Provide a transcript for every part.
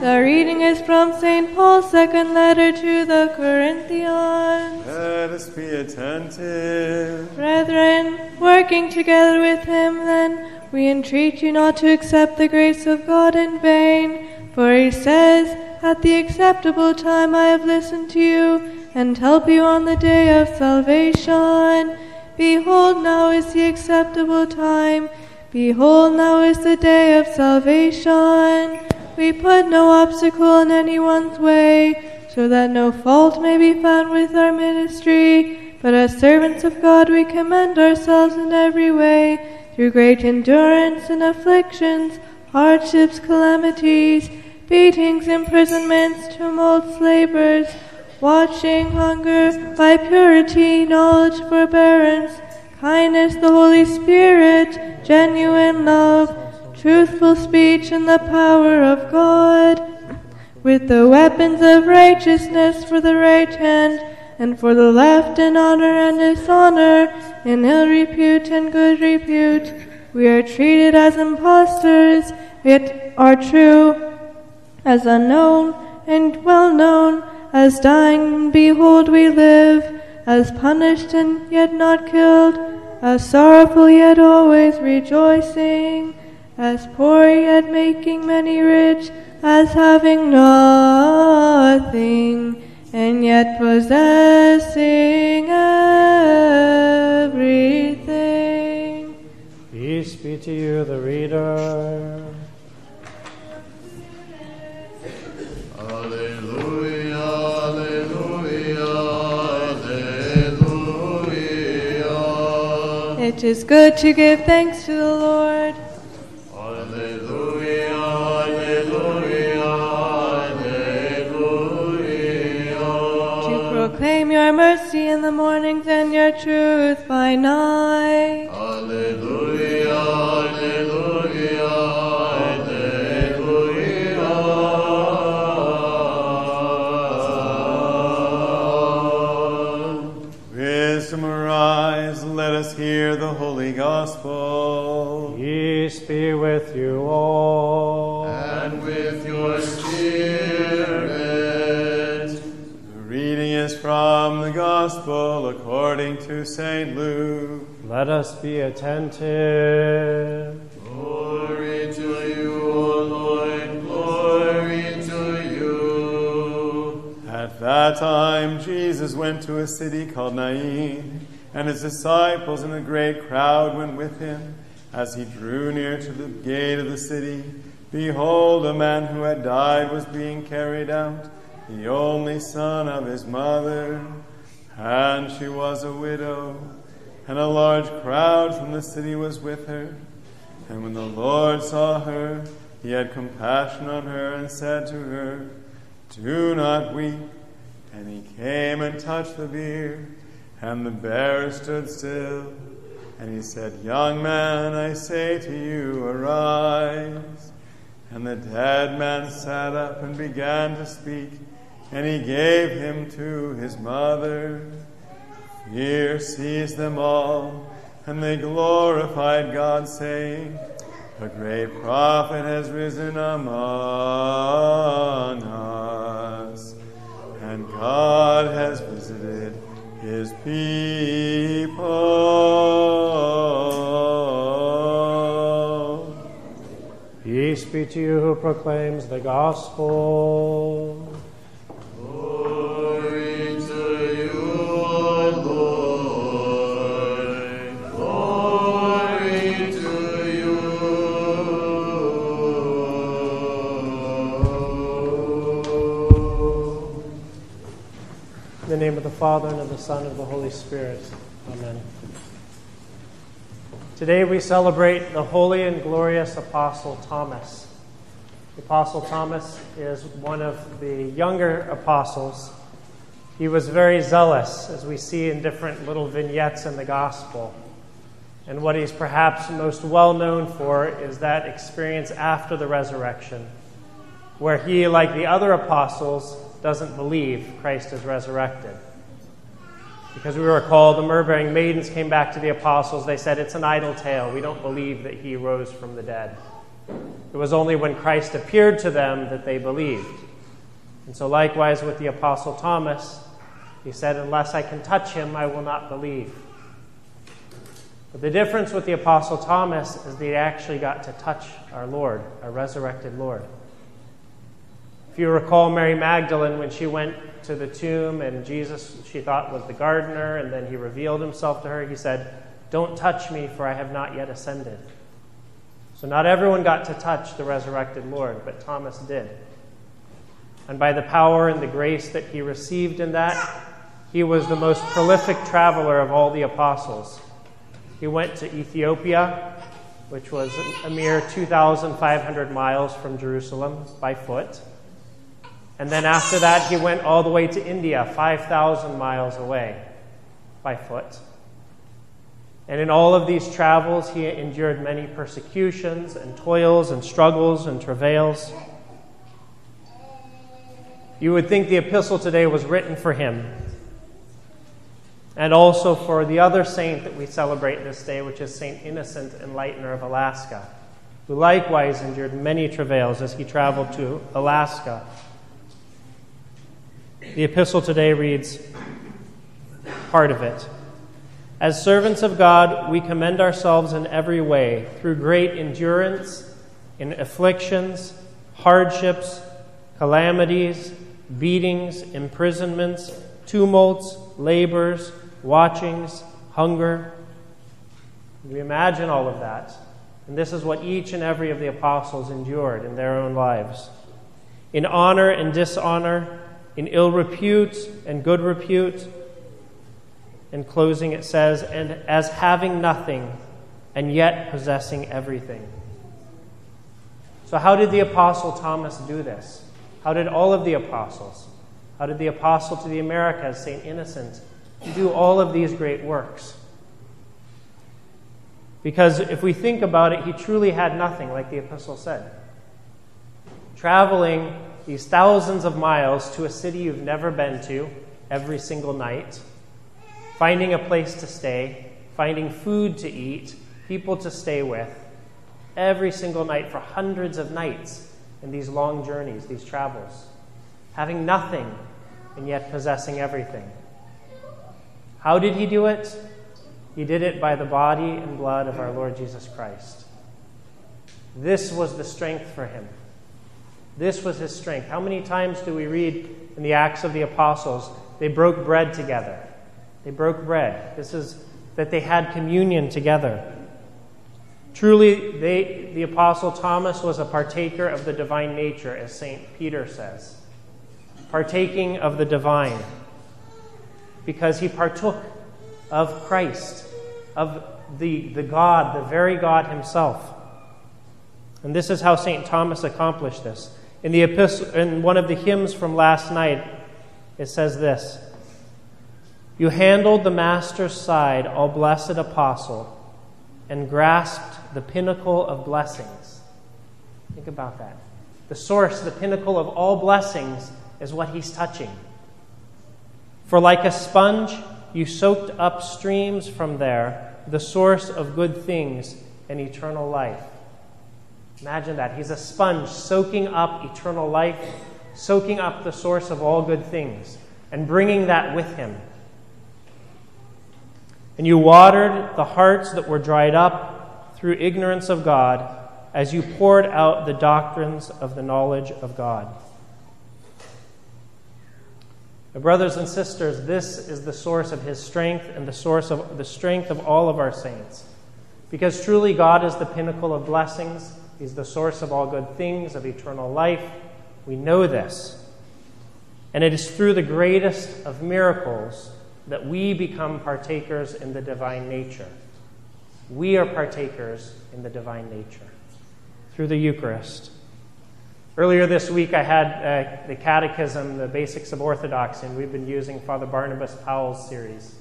The reading is from St. Paul's second letter to the Corinthians. Let us be attentive. Brethren, working together with him, then, we entreat you not to accept the grace of God in vain. For he says, At the acceptable time I have listened to you, and help you on the day of salvation. Behold, now is the acceptable time. Behold, now is the day of salvation. We put no obstacle in anyone's way, so that no fault may be found with our ministry. But as servants of God, we commend ourselves in every way, through great endurance in afflictions, hardships, calamities, beatings, imprisonments, tumults, labors, watching, hunger, by purity, knowledge, forbearance, kindness, the Holy Spirit, genuine love, truthful speech, and the power of God, with the weapons of righteousness for the right hand, and for the left in honor and dishonor, in ill repute and good repute. We are treated as impostors, yet are true, as unknown and well known, as dying, behold, we live, as punished and yet not killed, as sorrowful yet always rejoicing, as poor yet making many rich, as having nothing, and yet possessing everything. Peace be to you, the reader. Alleluia, alleluia, alleluia. It is good to give thanks to mornings truth by night. Alleluia, alleluia, alleluia. Wisdom arise, let us hear the holy gospel. Peace be with you all. And with your spirit. The reading is from the gospel according to St. Luke. Let us be attentive. Glory to you, O Lord, glory to you. At that time, Jesus went to a city called Nain, and his disciples and a great crowd went with him. As he drew near to the gate of the city, behold, a man who had died was being carried out, the only son of his mother, and she was a widow, and a large crowd from the city was with her. And when the Lord saw her, he had compassion on her and said to her, Do not weep. And he came and touched the bier, and the bearer stood still. And he said, Young man, I say to you, arise. And the dead man sat up and began to speak, and he gave him to his mother. Fear seized them all, and they glorified God, saying, A great prophet has risen among us, and God has visited his people. Peace be to you who proclaims the gospel. Father, and of the Son, and of the Holy Spirit. Amen. Today we celebrate the holy and glorious Apostle Thomas. The Apostle Thomas is one of the younger apostles. He was very zealous, as we see in different little vignettes in the Gospel. And what he's perhaps most well known for is that experience after the resurrection, where he, like the other apostles, doesn't believe Christ is resurrected. Because we recall the myrrh-bearing maidens came back to the apostles. They said, It's an idle tale. We don't believe that he rose from the dead. It was only when Christ appeared to them that they believed. And so, likewise, with the Apostle Thomas, he said, Unless I can touch him, I will not believe. But the difference with the Apostle Thomas is that he actually got to touch our Lord, our resurrected Lord. If you recall Mary Magdalene, when she went to the tomb and Jesus, she thought was the gardener, and then he revealed himself to her, he said, Don't touch me, for I have not yet ascended. So, not everyone got to touch the resurrected Lord, but Thomas did. And by the power and the grace that he received in that, he was the most prolific traveler of all the apostles. He went to Ethiopia, which was a mere 2,500 miles from Jerusalem by foot. And then after that, he went all the way to India, 5,000 miles away by foot. And in all of these travels, he endured many persecutions and toils and struggles and travails. You would think the epistle today was written for him and also for the other saint that we celebrate this day, which is Saint Innocent, Enlightener of Alaska, who likewise endured many travails as he traveled to Alaska. The epistle today reads part of it. As servants of God, we commend ourselves in every way through great endurance in afflictions, hardships, calamities, beatings, imprisonments, tumults, labors watchings, hunger. We imagine all of that. And this is what each and every of the apostles endured in their own lives. In honor and dishonor, in ill repute and good repute. In closing, it says, and as having nothing and yet possessing everything. So, how did the apostle Thomas do this? How did all of the apostles? How did the apostle to the Americas, St. Innocent, do all of these great works. Because if we think about it, he truly had nothing, like the epistle said. Traveling these thousands of miles to a city you've never been to every single night, finding a place to stay, finding food to eat, people to stay with, every single night for hundreds of nights in these long journeys, these travels, having nothing and yet possessing everything. How did he do it? He did it by the body and blood of our Lord Jesus Christ. This was the strength for him. This was his strength. How many times do we read in the Acts of the Apostles they broke bread together? They broke bread. This is that they had communion together. Truly, they, the Apostle Thomas was a partaker of the divine nature, as St. Peter says. Partaking of the divine because he partook of Christ, of the, the God, the very God himself. And this is how St. Thomas accomplished this. In, the epistle, in one of the hymns from last night, it says this You handled the Master's side, all blessed apostle, and grasped the pinnacle of blessings. Think about that. The source, the pinnacle of all blessings, is what he's touching. For like a sponge, you soaked up streams from there, the source of good things and eternal life. Imagine that. He's a sponge soaking up eternal life, soaking up the source of all good things, and bringing that with him. And you watered the hearts that were dried up through ignorance of God as you poured out the doctrines of the knowledge of God. Brothers and sisters, this is the source of his strength and the source of the strength of all of our saints. Because truly God is the pinnacle of blessings, He's the source of all good things, of eternal life. We know this. And it is through the greatest of miracles that we become partakers in the divine nature. We are partakers in the divine nature through the Eucharist. Earlier this week, I had uh, the Catechism, the Basics of Orthodoxy, and we've been using Father Barnabas Powell's series.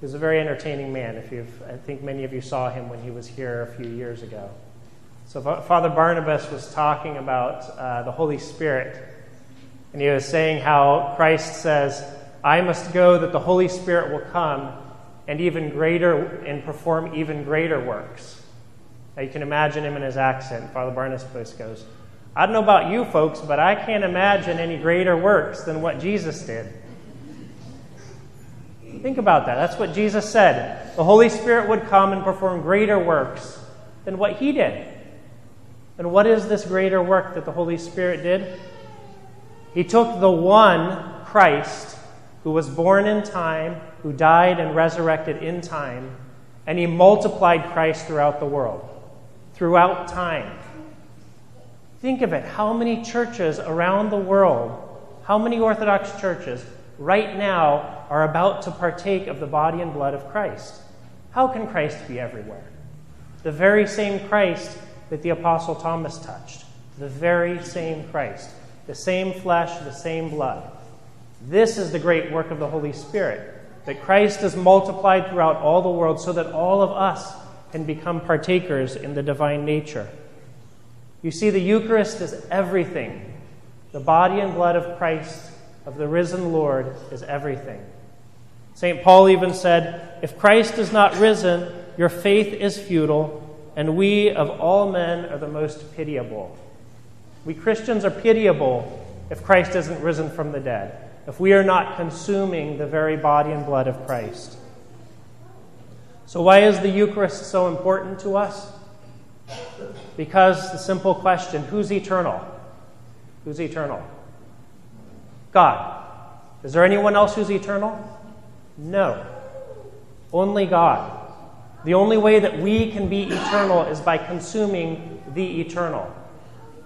He was a very entertaining man. If you've, I think many of you saw him when he was here a few years ago. So, Father Barnabas was talking about uh, the Holy Spirit, and he was saying how Christ says, I must go that the Holy Spirit will come and even greater and perform even greater works. Now you can imagine him in his accent. Father Barnabas goes, I don't know about you folks, but I can't imagine any greater works than what Jesus did. Think about that. That's what Jesus said. The Holy Spirit would come and perform greater works than what he did. And what is this greater work that the Holy Spirit did? He took the one Christ who was born in time, who died and resurrected in time, and he multiplied Christ throughout the world, throughout time. Think of it how many churches around the world, how many Orthodox churches right now are about to partake of the body and blood of Christ? How can Christ be everywhere? The very same Christ that the Apostle Thomas touched, the very same Christ, the same flesh, the same blood. This is the great work of the Holy Spirit, that Christ is multiplied throughout all the world so that all of us can become partakers in the divine nature. You see, the Eucharist is everything. The body and blood of Christ, of the risen Lord, is everything. St. Paul even said, If Christ is not risen, your faith is futile, and we of all men are the most pitiable. We Christians are pitiable if Christ isn't risen from the dead if we are not consuming the very body and blood of Christ. So, why is the Eucharist so important to us? Because the simple question who's eternal? Who's eternal? God. Is there anyone else who's eternal? No. Only God. The only way that we can be eternal is by consuming the eternal.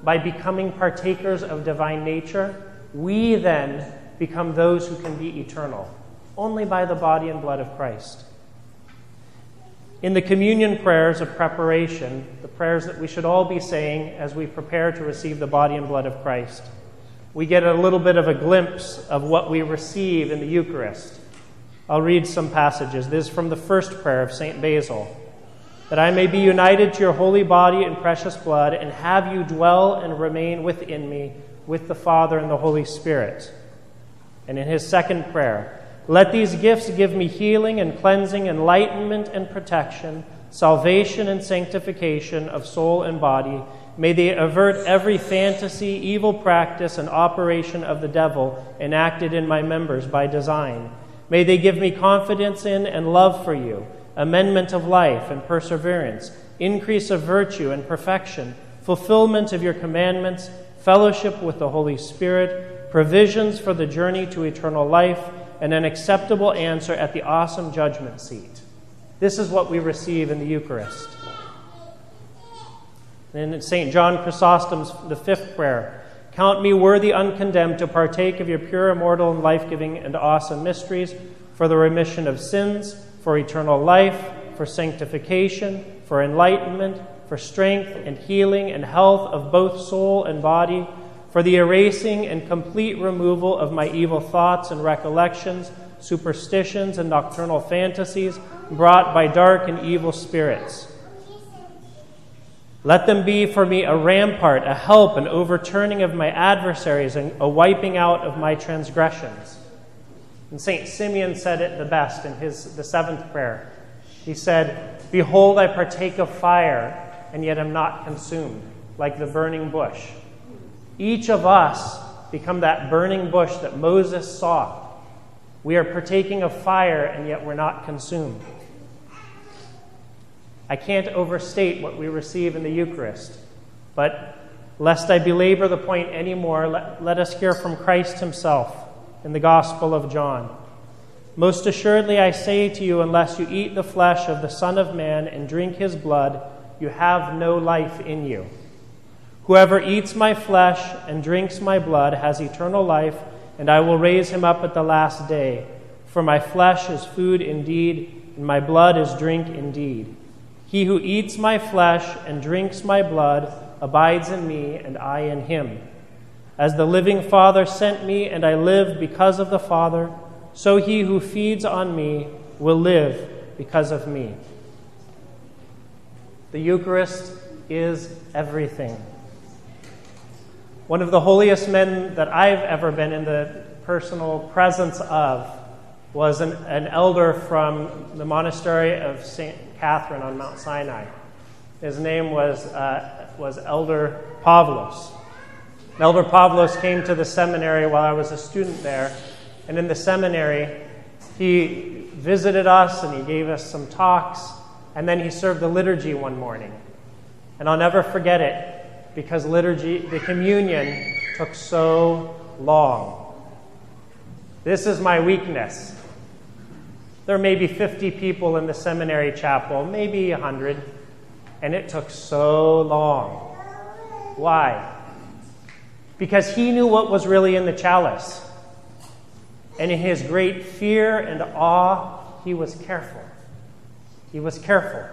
By becoming partakers of divine nature, we then become those who can be eternal, only by the body and blood of Christ. In the communion prayers of preparation, the prayers that we should all be saying as we prepare to receive the body and blood of Christ, we get a little bit of a glimpse of what we receive in the Eucharist. I'll read some passages. This is from the first prayer of St. Basil that I may be united to your holy body and precious blood, and have you dwell and remain within me with the Father and the Holy Spirit. And in his second prayer, let these gifts give me healing and cleansing, enlightenment and protection, salvation and sanctification of soul and body. May they avert every fantasy, evil practice, and operation of the devil enacted in my members by design. May they give me confidence in and love for you, amendment of life and perseverance, increase of virtue and perfection, fulfillment of your commandments, fellowship with the Holy Spirit provisions for the journey to eternal life, and an acceptable answer at the awesome judgment seat. This is what we receive in the Eucharist. And In St. John Chrysostom's the fifth prayer, count me worthy uncondemned to partake of your pure, immortal, and life giving and awesome mysteries for the remission of sins, for eternal life, for sanctification, for enlightenment, for strength and healing and health of both soul and body for the erasing and complete removal of my evil thoughts and recollections, superstitions, and nocturnal fantasies brought by dark and evil spirits. Let them be for me a rampart, a help, an overturning of my adversaries, and a wiping out of my transgressions. And St. Simeon said it the best in his the seventh prayer. He said, Behold, I partake of fire, and yet am not consumed, like the burning bush. Each of us become that burning bush that Moses saw. We are partaking of fire, and yet we're not consumed. I can't overstate what we receive in the Eucharist, but lest I belabor the point anymore, let, let us hear from Christ himself in the Gospel of John. Most assuredly, I say to you, unless you eat the flesh of the Son of Man and drink his blood, you have no life in you. Whoever eats my flesh and drinks my blood has eternal life, and I will raise him up at the last day. For my flesh is food indeed, and my blood is drink indeed. He who eats my flesh and drinks my blood abides in me, and I in him. As the living Father sent me, and I live because of the Father, so he who feeds on me will live because of me. The Eucharist is everything. One of the holiest men that I've ever been in the personal presence of was an, an elder from the monastery of St. Catherine on Mount Sinai. His name was, uh, was Elder Pavlos. Elder Pavlos came to the seminary while I was a student there. And in the seminary, he visited us and he gave us some talks. And then he served the liturgy one morning. And I'll never forget it because liturgy, the communion, took so long. This is my weakness. There may be 50 people in the seminary chapel, maybe 100, and it took so long. Why? Because he knew what was really in the chalice. And in his great fear and awe, he was careful. He was careful.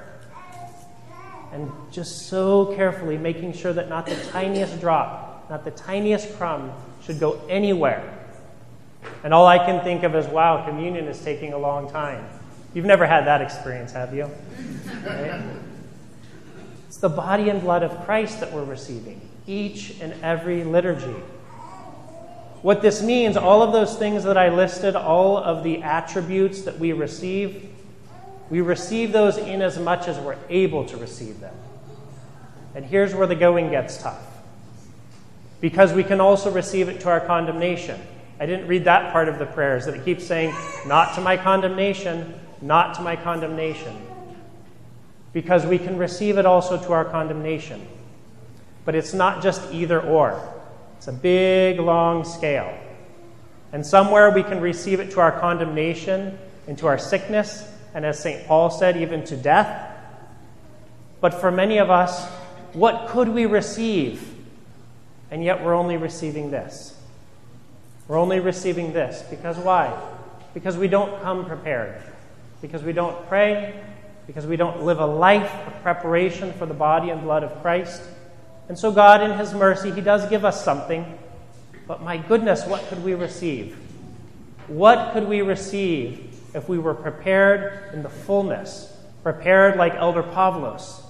And just so carefully making sure that not the tiniest drop, not the tiniest crumb should go anywhere and all I can think of is, wow, communion is taking a long time. You've never had that experience, have you? Right? It's the body and blood of Christ that we're receiving, each and every liturgy. What this means, all of those things that I listed, all of the attributes that we receive, we receive those in as much as we're able to receive them. And here's where the going gets tough. Because we can also receive it to our condemnation. I didn't read that part of the prayers that it keeps saying, not to my condemnation, not to my condemnation. Because we can receive it also to our condemnation. But it's not just either or, it's a big, long scale. And somewhere we can receive it to our condemnation, and to our sickness, and as St. Paul said, even to death. But for many of us, what could we receive? And yet we're only receiving this. We're only receiving this. Because why? Because we don't come prepared. Because we don't pray. Because we don't live a life of preparation for the body and blood of Christ. And so, God, in His mercy, He does give us something. But my goodness, what could we receive? What could we receive if we were prepared in the fullness? Prepared like Elder Pavlos,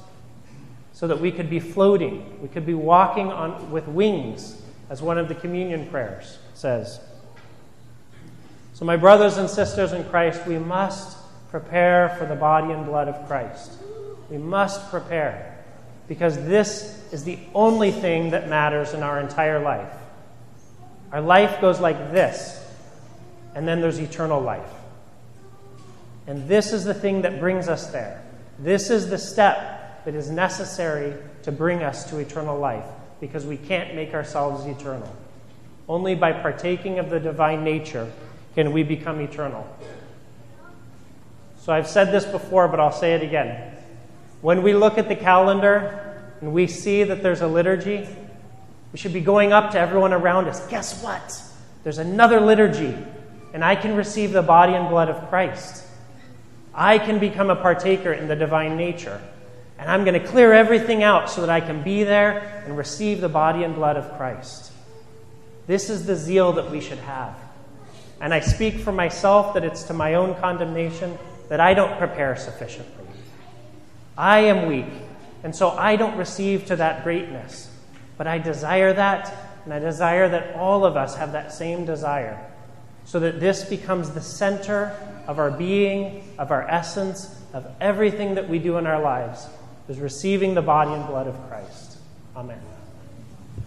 so that we could be floating, we could be walking on, with wings, as one of the communion prayers says. So, my brothers and sisters in Christ, we must prepare for the body and blood of Christ. We must prepare because this is the only thing that matters in our entire life. Our life goes like this, and then there's eternal life. And this is the thing that brings us there. This is the step that is necessary to bring us to eternal life because we can't make ourselves eternal. Only by partaking of the divine nature can we become eternal. So I've said this before, but I'll say it again. When we look at the calendar and we see that there's a liturgy, we should be going up to everyone around us. Guess what? There's another liturgy, and I can receive the body and blood of Christ. I can become a partaker in the divine nature. And I'm going to clear everything out so that I can be there and receive the body and blood of Christ. This is the zeal that we should have. And I speak for myself that it's to my own condemnation that I don't prepare sufficiently. I am weak, and so I don't receive to that greatness. But I desire that, and I desire that all of us have that same desire, so that this becomes the center of our being, of our essence, of everything that we do in our lives, is receiving the body and blood of Christ. Amen.